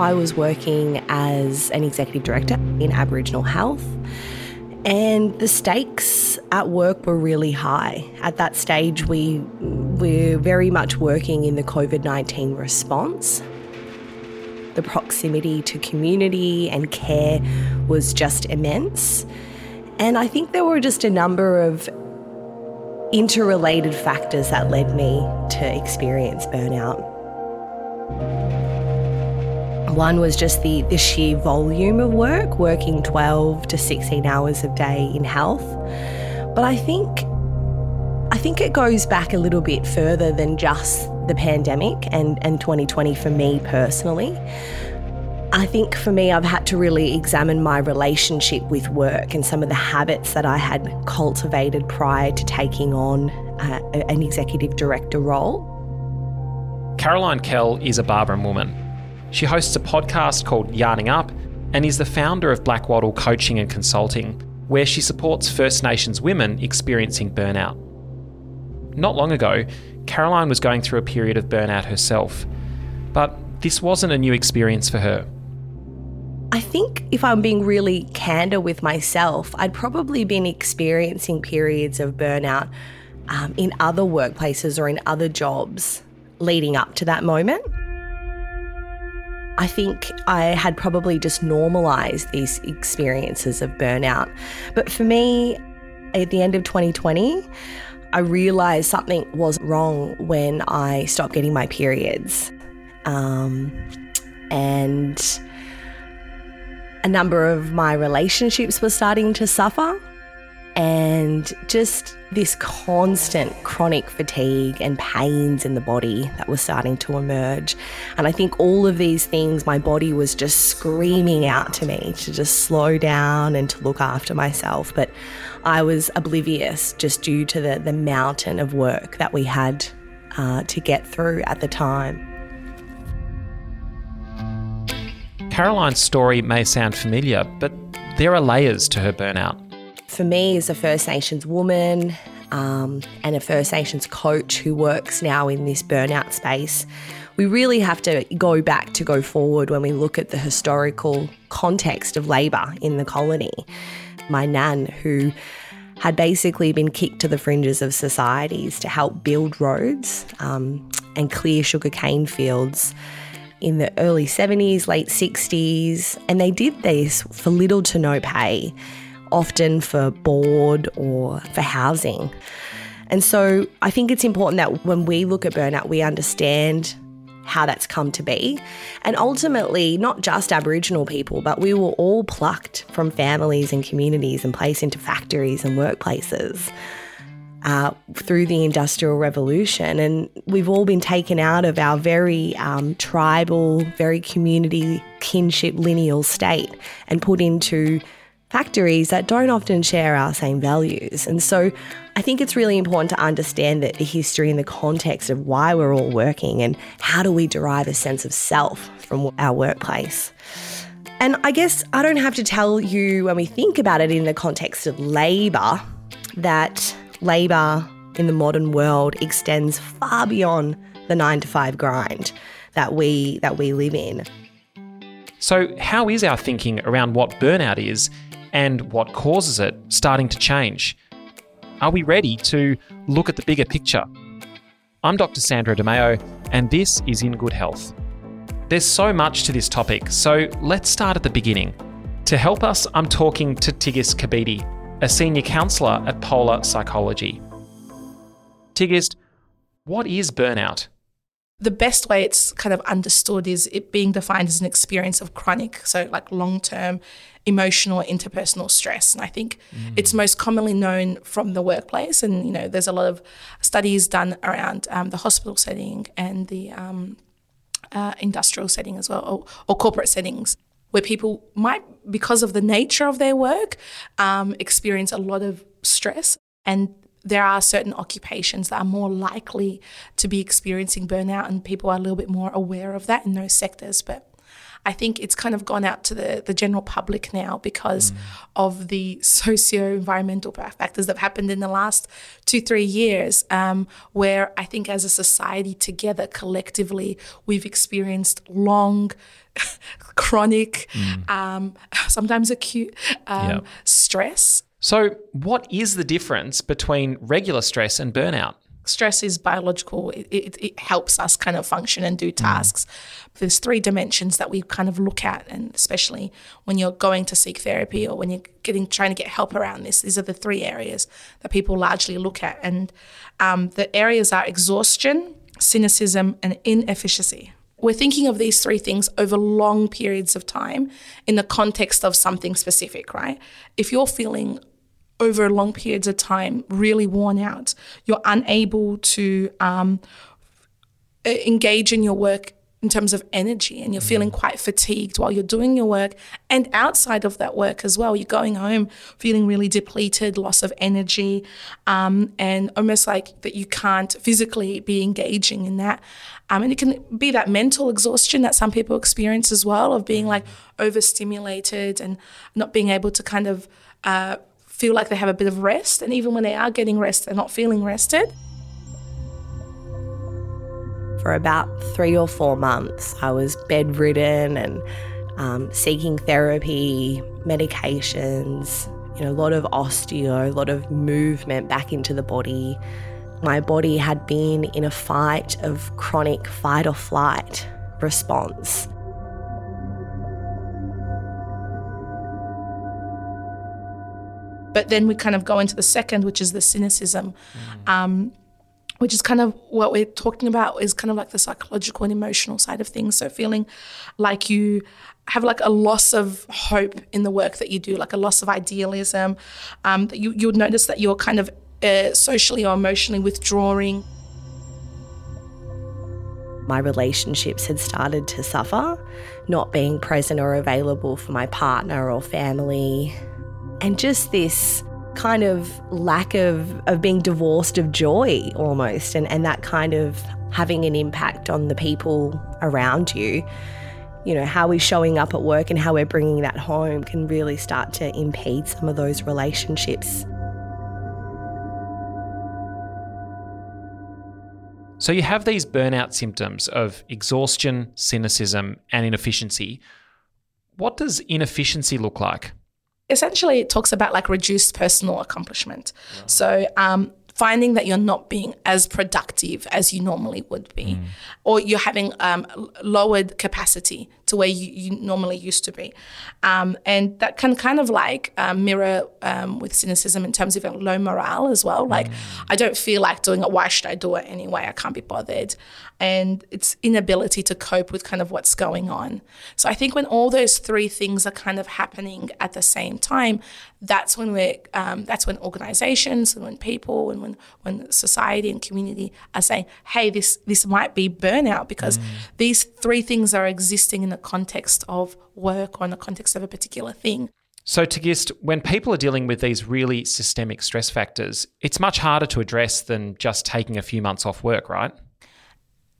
I was working as an executive director in Aboriginal health. And the stakes at work were really high. At that stage, we were very much working in the COVID 19 response. The proximity to community and care was just immense. And I think there were just a number of interrelated factors that led me to experience burnout. One was just the, the sheer volume of work, working 12 to 16 hours a day in health. But I think I think it goes back a little bit further than just the pandemic and, and 2020 for me personally. I think for me, I've had to really examine my relationship with work and some of the habits that I had cultivated prior to taking on uh, an executive director role. Caroline Kell is a Barbaram woman she hosts a podcast called Yarning Up and is the founder of Black Blackwattle Coaching and Consulting, where she supports First Nations women experiencing burnout. Not long ago, Caroline was going through a period of burnout herself, but this wasn't a new experience for her. I think if I'm being really candid with myself, I'd probably been experiencing periods of burnout um, in other workplaces or in other jobs leading up to that moment. I think I had probably just normalized these experiences of burnout. But for me, at the end of 2020, I realized something was wrong when I stopped getting my periods. Um, and a number of my relationships were starting to suffer and just this constant chronic fatigue and pains in the body that were starting to emerge. And I think all of these things, my body was just screaming out to me to just slow down and to look after myself. But I was oblivious just due to the, the mountain of work that we had uh, to get through at the time. Caroline's story may sound familiar, but there are layers to her burnout. For me, as a First Nations woman um, and a First Nations coach who works now in this burnout space, we really have to go back to go forward when we look at the historical context of labour in the colony. My nan, who had basically been kicked to the fringes of societies to help build roads um, and clear sugarcane fields in the early 70s, late 60s, and they did this for little to no pay often for board or for housing. And so I think it's important that when we look at burnout, we understand how that's come to be. And ultimately, not just Aboriginal people, but we were all plucked from families and communities and placed into factories and workplaces. Uh, through the Industrial Revolution. And we've all been taken out of our very um, tribal, very community, kinship, lineal state and put into factories that don't often share our same values. And so I think it's really important to understand that the history and the context of why we're all working and how do we derive a sense of self from our workplace. And I guess I don't have to tell you when we think about it in the context of labour that labour in the modern world extends far beyond the 9 to 5 grind that we that we live in. So, how is our thinking around what burnout is and what causes it starting to change? Are we ready to look at the bigger picture? I'm Dr. Sandro Demaio, and this is In Good Health. There's so much to this topic, so let's start at the beginning. To help us, I'm talking to Tigist Kabidi, a senior counsellor at Polar Psychology. Tigist, what is burnout? The best way it's kind of understood is it being defined as an experience of chronic, so like long term emotional interpersonal stress. And I think mm. it's most commonly known from the workplace. And, you know, there's a lot of studies done around um, the hospital setting and the um, uh, industrial setting as well, or, or, corporate settings. Where people might, because of the nature of their work, um, experience a lot of stress and there are certain occupations that are more likely to be experiencing burnout, and people are a little bit more aware of that in those sectors. But I think it's kind of gone out to the, the general public now because mm. of the socio environmental factors that have happened in the last two, three years, um, where I think as a society together, collectively, we've experienced long, chronic, mm. um, sometimes acute um, yep. stress. So, what is the difference between regular stress and burnout? stress is biological. It, it, it, helps us kind of function and do tasks. Mm. There's three dimensions that we kind of look at, and especially when you're going to seek therapy or when you're getting trying to get help around this, these are the three areas that people largely look at. And um, the areas are exhaustion, cynicism, and inefficiency. We're thinking of these three things over long periods of time in the context of something specific, right? If you're feeling over long periods of time really worn out. You're unable to um, engage in your work in terms of energy and you're feeling mm. quite fatigued while you're doing your work and outside of that work as well you're going home feeling really depleted loss of energy um, and almost like that you can't physically be engaging in that um, and it can be that mental exhaustion that some people experience as well of being like overstimulated and not being able to kind of uh, feel like they have a bit of rest. And even when they are getting rest, they're not feeling rested. For about three or four months, I was bedridden and um, seeking therapy, medications, you know, a lot of osteo, a lot of movement back into the body. My body had been in a fight of chronic fight or flight response. But then we kind of go into the second, which is the cynicism. Mm. Um, which is kind of what we're talking about is kind of like the psychological and emotional side of things. So feeling like you have like a loss of hope in the work that you do, like a loss of idealism. Um, you you would notice that you're kind of uh, socially or emotionally withdrawing. My relationships had started to suffer, not being present or available for my partner or family and just this kind of lack of, of being divorced of joy almost and, and that kind of having an impact on the people around you. You know how we're showing up at work and how we're bringing that home can really start to impede some of those relationships. So you have these burnout symptoms of exhaustion cynicism and inefficiency. What does inefficiency look like essentially it talks about like reduced personal accomplishment. Wow. So um, finding that you're not being as productive as you normally would be, mm. or you're having um, lowered capacity to where you, you normally used to be. Um, and that can kind of like um, mirror um, with cynicism in terms of low morale as well. Like, mm. I don't feel like doing it. Why should I do it anyway? I can't be bothered. And it's inability to cope with kind of what's going on. So I think when all those three things are kind of happening at the same time, that's when we're um, that's when organizations and when people and when when society and community are saying, hey, this this might be burnout because mm. these three things are existing in the context of work or in the context of a particular thing. So, Tigist, when people are dealing with these really systemic stress factors, it's much harder to address than just taking a few months off work, right?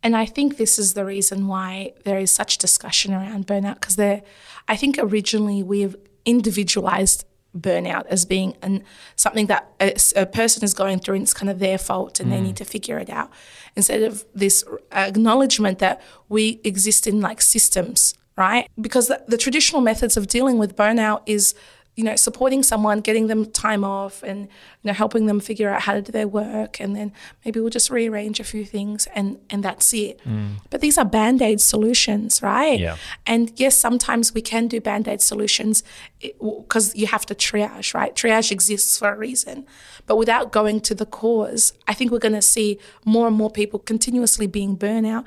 And I think this is the reason why there is such discussion around burnout because there, I think originally we've individualized burnout as being an, something that a, a, person is going through and it's kind of their fault and mm. they need to figure it out instead of this acknowledgement that we exist in like systems right because the, the traditional methods of dealing with burnout is you know, supporting someone, getting them time off, and you know, helping them figure out how to do their work, and then maybe we'll just rearrange a few things, and and that's it. Mm. But these are band aid solutions, right? Yeah. And yes, sometimes we can do band aid solutions because you have to triage, right? Triage exists for a reason, but without going to the cause, I think we're going to see more and more people continuously being burnout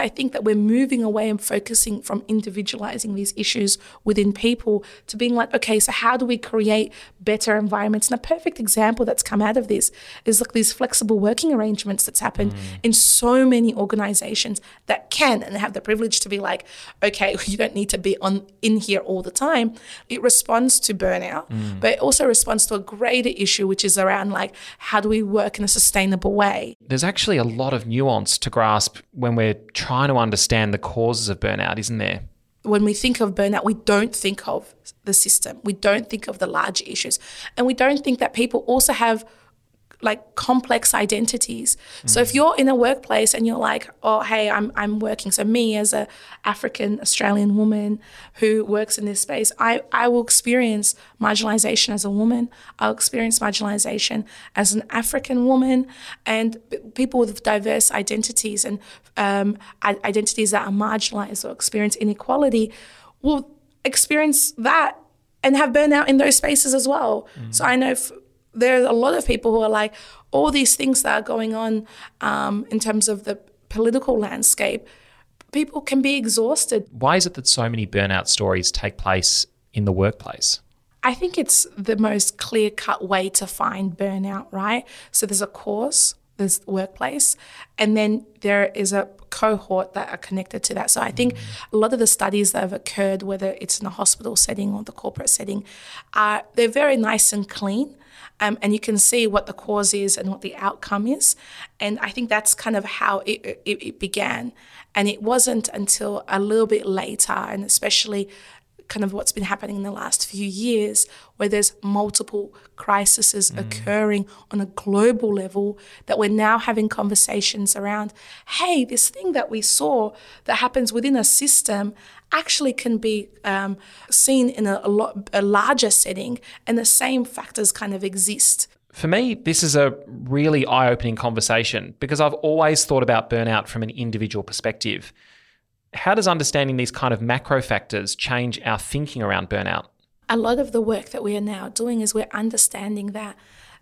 I think that we're moving away and focusing from individualizing these issues within people to being like, okay, so how do we create better environments? And a perfect example that's come out of this is like these flexible working arrangements that's happened mm. in so many organizations that can and have the privilege to be like, okay, you don't need to be on in here all the time. It responds to burnout, mm. but it also responds to a greater issue, which is around like, how do we work in a sustainable way? There's actually a lot of nuance to grasp when we're trying trying to understand the causes of burnout, isn't there? when we think of burnout, we don't think of the system. We don't think of the larger issues. And we don't think that people also have like complex identities. Mm. So if you're in a workplace and you're like, oh hey, I'm I'm working. So me as a African Australian woman who works in this space, I, I will experience marginalization as a woman. I'll experience marginalization as an African woman and people with diverse identities and um, identities that are marginalized or experience inequality will experience that and have burnout in those spaces as well. Mm. So I know there's a lot of people who are like, all these things that are going on um, in terms of the political landscape, people can be exhausted. Why is it that so many burnout stories take place in the workplace? I think it's the most clear cut way to find burnout, right? So there's a cause, there's workplace, and then there is a cohort that are connected to that. So I think a lot of the studies that have occurred, whether it's in a hospital setting or the corporate setting, are they're very nice and clean. Um, and you can see what the cause is and what the outcome is. And I think that's kind of how it, it, it began. And it wasn't until a little bit later, and especially kind of what's been happening in the last few years, where there's multiple crises mm. occurring on a global level, that we're now having conversations around hey, this thing that we saw that happens within a system actually can be um, seen in a, a, lot, a larger setting, and the same factors kind of exist. For me, this is a really eye opening conversation because I've always thought about burnout from an individual perspective. How does understanding these kind of macro factors change our thinking around burnout? A lot of the work that we are now doing is we're understanding that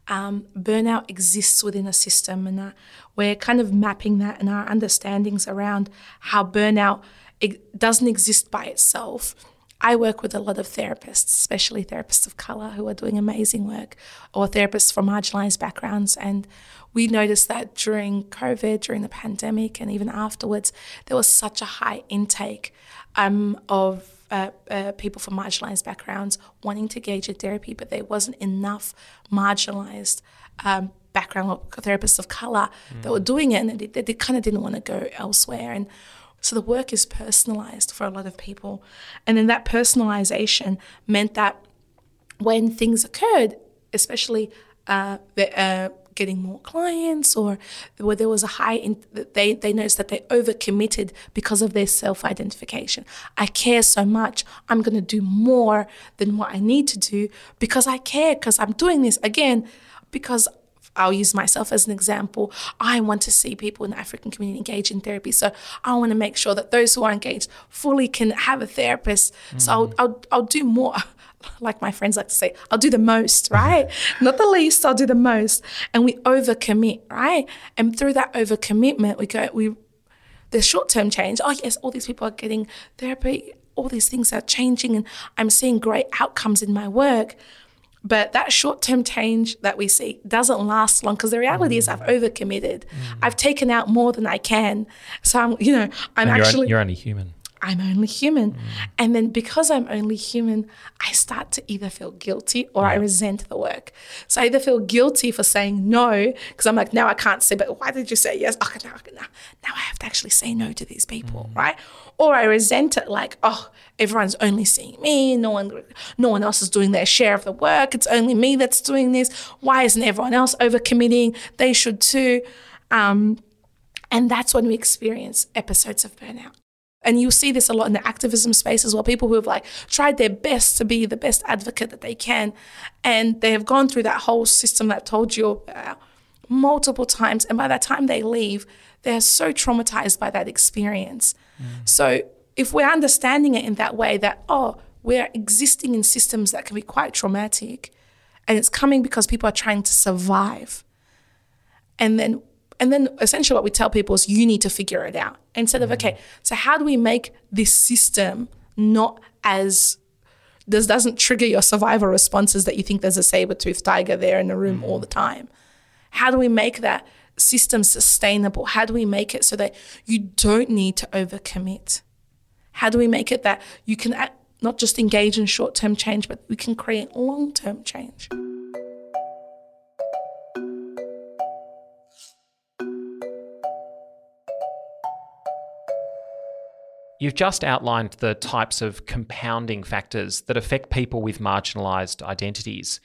um, burnout exists within a system and that we're kind of mapping that and our understandings around how burnout it doesn't exist by itself. I work with a lot of therapists, especially therapists of color who are doing amazing work, or therapists from marginalized backgrounds. And we noticed that during COVID, during the pandemic, and even afterwards, there was such a high intake um, of uh, uh, people from marginalized backgrounds wanting to engage in therapy, but there wasn't enough marginalized um, background therapists of color mm. that were doing it, and they, they, they kind of didn't want to go elsewhere. And so the work is personalized for a lot of people. And then that personalization meant that when things occurred, especially uh, uh, getting more clients or where there was a high in, they they noticed that they overcommitted because of their self-identification i care so much i'm going to do more than what i need to do because i care because i'm doing this again because I'll use myself as an example. I want to see people in the African community engage in therapy. So I want to make sure that those who are engaged fully can have a therapist. Mm. So I'll, I'll, I'll do more. Like my friends like to say, I'll do the most, right? Not the least, I'll do the most. And we overcommit, right? And through that overcommitment, we go, we there's short-term change. Oh yes, all these people are getting therapy, all these things are changing and I'm seeing great outcomes in my work. But that short term change that we see doesn't last long because the reality mm. is I've overcommitted. Mm. I've taken out more than I can. So I'm, you know, I'm and actually. You're, you're only human. I'm only human. Mm. And then because I'm only human, I start to either feel guilty or yeah. I resent the work. So I either feel guilty for saying no, because I'm like, now I can't say, but why did you say yes? Okay, now, now, now I have to actually say no to these people, mm. right? Or I resent it like, oh, everyone's only seeing me, no one no one else is doing their share of the work. It's only me that's doing this. Why isn't everyone else overcommitting? They should too. Um, and that's when we experience episodes of burnout. And you see this a lot in the activism space as well. People who have like tried their best to be the best advocate that they can, and they have gone through that whole system that told you about multiple times. And by the time they leave, they're so traumatized by that experience. Mm. So if we're understanding it in that way, that oh, we're existing in systems that can be quite traumatic, and it's coming because people are trying to survive, and then and then essentially what we tell people is you need to figure it out. Instead of, okay, so how do we make this system not as this doesn't trigger your survival responses that you think there's a saber-toothed tiger there in the room mm-hmm. all the time. How do we make that system sustainable? How do we make it so that you don't need to overcommit? How do we make it that you can not just engage in short-term change, but we can create long-term change? You've just outlined the types of compounding factors that affect people with marginalised identities.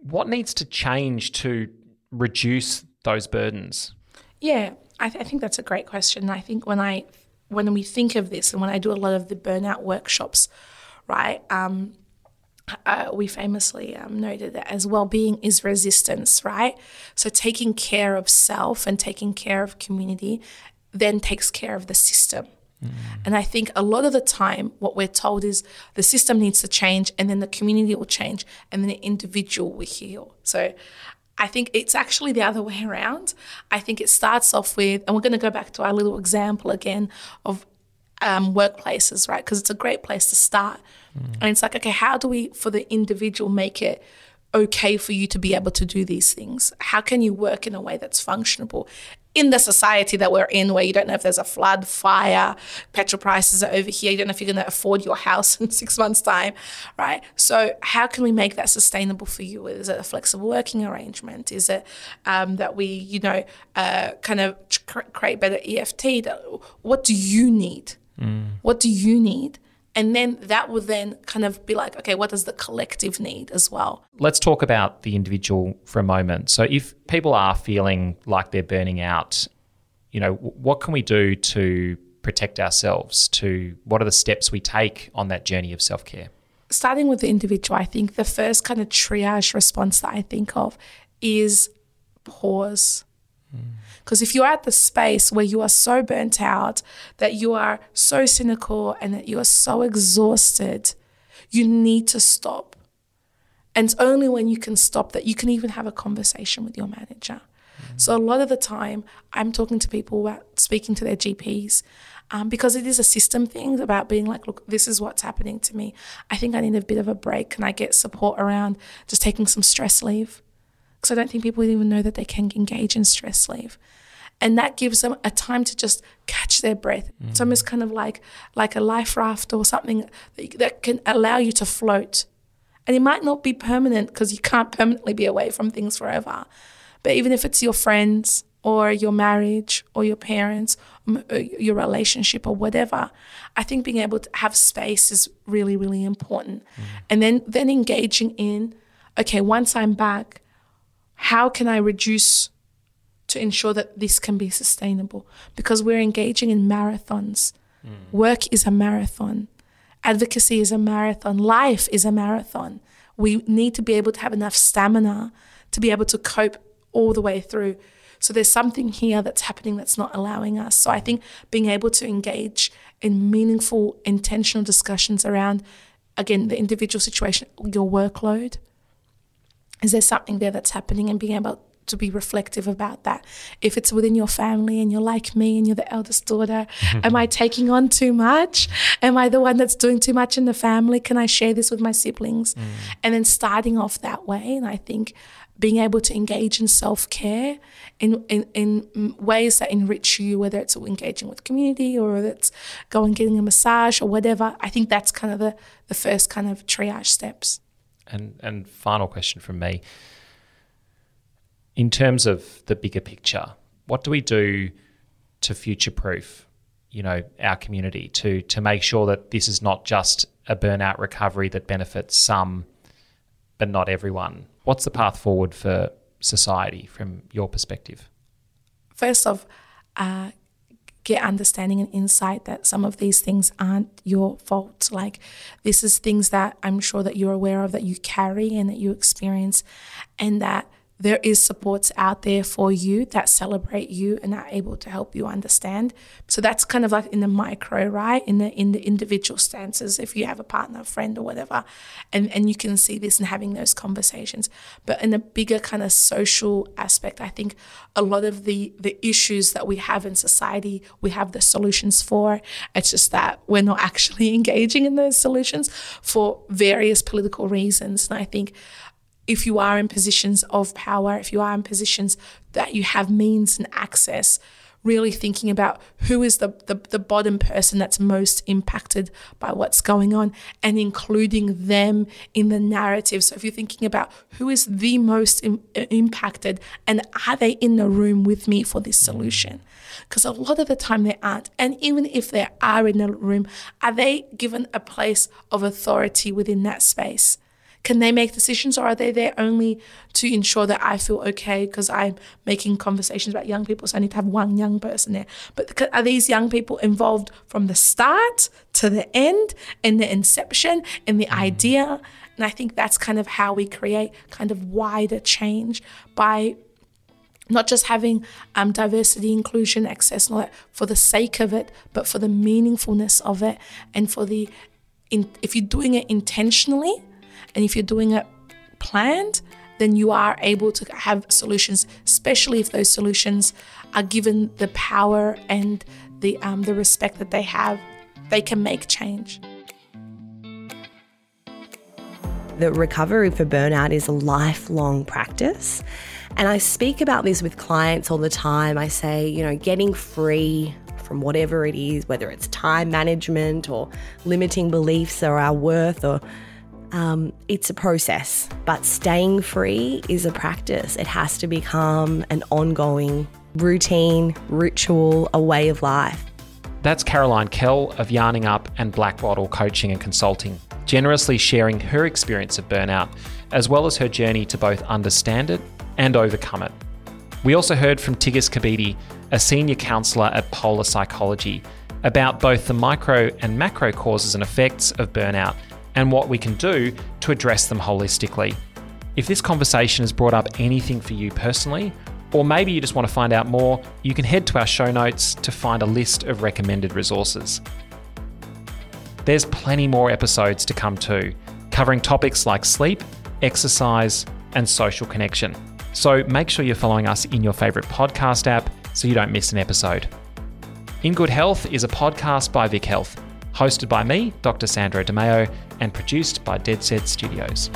What needs to change to reduce those burdens? Yeah, I, th- I think that's a great question. I think when I when we think of this and when I do a lot of the burnout workshops, right? Um, uh, we famously um, noted that as well-being is resistance, right? So taking care of self and taking care of community then takes care of the system. Mm. And I think a lot of the time, what we're told is the system needs to change, and then the community will change, and then the individual will heal. So I think it's actually the other way around. I think it starts off with, and we're going to go back to our little example again of um, workplaces, right? Because it's a great place to start. Mm. And it's like, okay, how do we, for the individual, make it okay for you to be able to do these things? How can you work in a way that's functionable? In the society that we're in, where you don't know if there's a flood, fire, petrol prices are over here, you don't know if you're going to afford your house in six months' time, right? So, how can we make that sustainable for you? Is it a flexible working arrangement? Is it um, that we, you know, uh, kind of create better EFT? What do you need? Mm. What do you need? And then that would then kind of be like, okay, what does the collective need as well? Let's talk about the individual for a moment. So, if people are feeling like they're burning out, you know, what can we do to protect ourselves? To what are the steps we take on that journey of self care? Starting with the individual, I think the first kind of triage response that I think of is pause. Because if you're at the space where you are so burnt out, that you are so cynical and that you are so exhausted, you need to stop. And it's only when you can stop that you can even have a conversation with your manager. Mm-hmm. So a lot of the time, I'm talking to people about speaking to their GPs um, because it is a system thing about being like, look, this is what's happening to me. I think I need a bit of a break. Can I get support around just taking some stress leave? Because I don't think people even know that they can engage in stress leave and that gives them a time to just catch their breath. Mm. It's almost kind of like like a life raft or something that, that can allow you to float. And it might not be permanent because you can't permanently be away from things forever. But even if it's your friends or your marriage or your parents, uh, your relationship or whatever, I think being able to have space is really, really important. Mm. And then then engaging in, okay, once I'm back, how can I reduce to ensure that this can be sustainable because we're engaging in marathons. Mm. Work is a marathon, advocacy is a marathon, life is a marathon. We need to be able to have enough stamina to be able to cope all the way through. So there's something here that's happening that's not allowing us. So I think being able to engage in meaningful, intentional discussions around, again, the individual situation, your workload. Is there something there that's happening and being able to be reflective about that. If it's within your family and you're like me and you're the eldest daughter, am I taking on too much? Am I the one that's doing too much in the family? Can I share this with my siblings? Mm. And then starting off that way. And I think being able to engage in self care in, in, in ways that enrich you, whether it's engaging with community or it's going getting a massage or whatever, I think that's kind of the, the first kind of triage steps. And and final question from me in terms of the bigger picture, what do we do to future proof, you know, our community to to make sure that this is not just a burnout recovery that benefits some but not everyone? What's the path forward for society from your perspective? First off, uh, get understanding and insight that some of these things aren't your fault. Like this is things that I'm sure that you're aware of that you carry and that you experience and that there is supports out there for you that celebrate you and are able to help you understand. So that's kind of like in the micro, right? In the in the individual stances, if you have a partner, friend, or whatever, and and you can see this and having those conversations. But in a bigger kind of social aspect, I think a lot of the the issues that we have in society, we have the solutions for. It's just that we're not actually engaging in those solutions for various political reasons, and I think if you are in positions of power, if you are in positions that you have means and access, really thinking about who is the, the, the bottom person that's most impacted by what's going on and including them in the narrative. So if you're thinking about who is the most Im- uh, impacted and are they in the room with me for this solution? Because a lot of the time they aren't. And even if they are in the room, are they given a place of authority within that space? Can they make decisions or are they there only to ensure that I feel okay because I'm making conversations about young people? So I need to have one young person there. But are these young people involved from the start to the end, in the inception, in the mm. idea? And I think that's kind of how we create kind of wider change by not just having um, diversity, inclusion, access, and all that for the sake of it, but for the meaningfulness of it, and for the in, if you're doing it intentionally, and if you're doing it planned, then you are able to have solutions, especially if those solutions are given the power and the um, the respect that they have. They can make change. The recovery for burnout is a lifelong practice. And I speak about this with clients all the time. I say, you know, getting free from whatever it is, whether it's time management or limiting beliefs or our worth or um, it's a process, but staying free is a practice. It has to become an ongoing routine, ritual, a way of life. That's Caroline Kell of Yarning Up and Blackwattle Coaching and Consulting, generously sharing her experience of burnout, as well as her journey to both understand it and overcome it. We also heard from Tigist Kabidi, a senior counsellor at Polar Psychology, about both the micro and macro causes and effects of burnout and what we can do to address them holistically. If this conversation has brought up anything for you personally, or maybe you just want to find out more, you can head to our show notes to find a list of recommended resources. There's plenty more episodes to come too, covering topics like sleep, exercise, and social connection. So make sure you're following us in your favourite podcast app so you don't miss an episode. In Good Health is a podcast by VicHealth, hosted by me, Dr. Sandro Demaio, and produced by Deadset Studios.